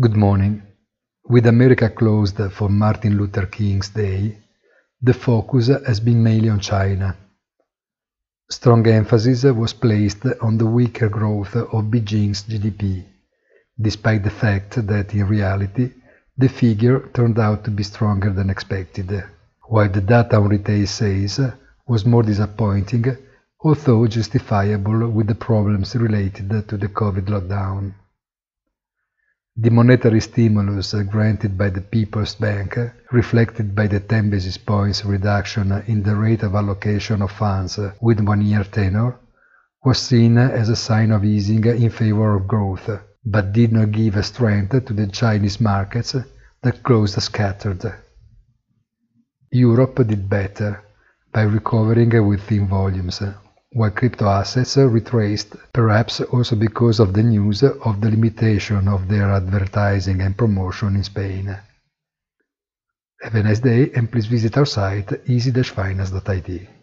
Good morning. With America closed for Martin Luther King's Day, the focus has been mainly on China. Strong emphasis was placed on the weaker growth of Beijing's GDP, despite the fact that in reality the figure turned out to be stronger than expected, while the data on retail sales was more disappointing, although justifiable with the problems related to the COVID lockdown. The monetary stimulus granted by the People's Bank, reflected by the 10 basis points reduction in the rate of allocation of funds with one-year tenor, was seen as a sign of easing in favor of growth, but did not give strength to the Chinese markets that closed scattered. Europe did better, by recovering within volumes, while crypto assets retraced, perhaps also because of the news of the limitation of their advertising and promotion in Spain. Have a nice day and please visit our site easy-finance.it.